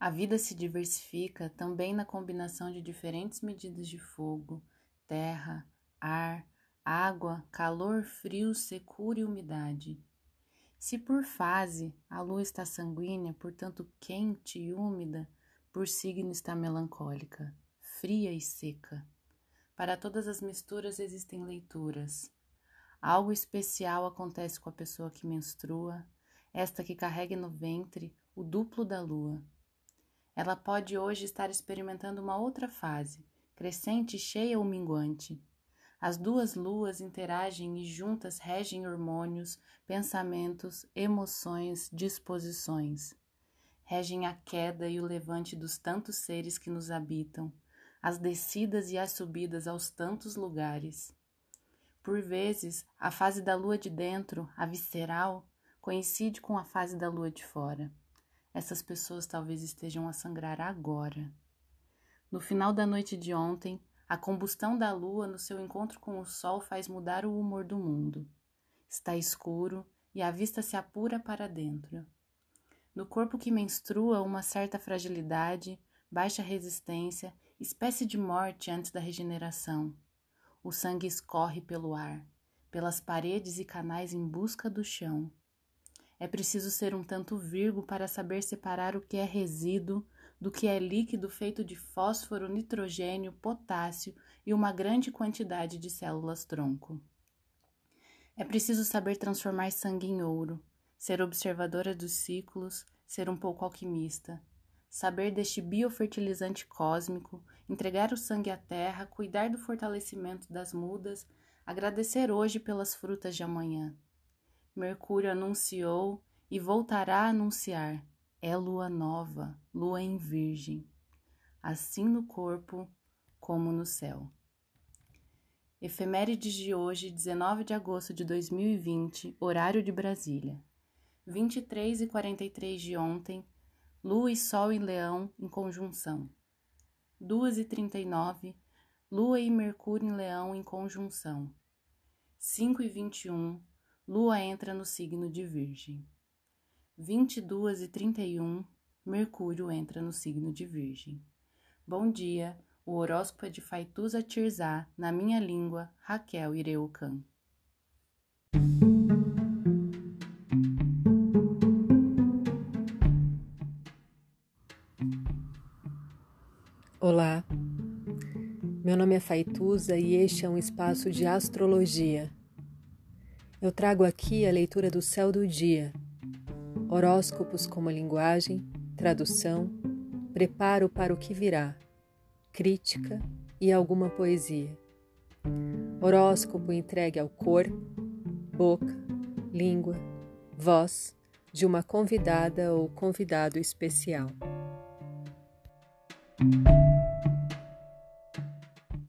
A vida se diversifica também na combinação de diferentes medidas de fogo, terra, ar, água, calor, frio, secura e umidade. Se por fase a lua está sanguínea, portanto quente e úmida, por signo está melancólica, fria e seca. Para todas as misturas existem leituras. Algo especial acontece com a pessoa que menstrua, esta que carrega no ventre o duplo da lua. Ela pode hoje estar experimentando uma outra fase, crescente, cheia ou minguante. As duas luas interagem e juntas regem hormônios, pensamentos, emoções, disposições. Regem a queda e o levante dos tantos seres que nos habitam, as descidas e as subidas aos tantos lugares. Por vezes, a fase da lua de dentro, a visceral, coincide com a fase da lua de fora. Essas pessoas talvez estejam a sangrar agora. No final da noite de ontem, a combustão da lua no seu encontro com o sol faz mudar o humor do mundo. Está escuro e a vista se apura para dentro. No corpo que menstrua, uma certa fragilidade, baixa resistência, espécie de morte antes da regeneração. O sangue escorre pelo ar, pelas paredes e canais em busca do chão. É preciso ser um tanto virgo para saber separar o que é resíduo do que é líquido feito de fósforo, nitrogênio, potássio e uma grande quantidade de células tronco. É preciso saber transformar sangue em ouro, ser observadora dos ciclos, ser um pouco alquimista, saber deste biofertilizante cósmico, entregar o sangue à terra, cuidar do fortalecimento das mudas, agradecer hoje pelas frutas de amanhã. Mercúrio anunciou e voltará a anunciar: é lua nova, lua em Virgem, assim no corpo como no céu. Efemérides de hoje, 19 de agosto de 2020, horário de Brasília. 23 e 43 de ontem, Lua e Sol em Leão em conjunção. 2 e 39, Lua e Mercúrio em Leão em conjunção. 5 e 21, Lua entra no signo de Virgem. 22 e 31, Mercúrio entra no signo de Virgem. Bom dia, o horóscopo é de Faituza Tirzá, na minha língua, Raquel Ireucan. Olá, meu nome é Faituza e este é um espaço de astrologia eu trago aqui a leitura do céu do dia, horóscopos como linguagem, tradução, preparo para o que virá, crítica e alguma poesia. Horóscopo entregue ao cor, boca, língua, voz de uma convidada ou convidado especial.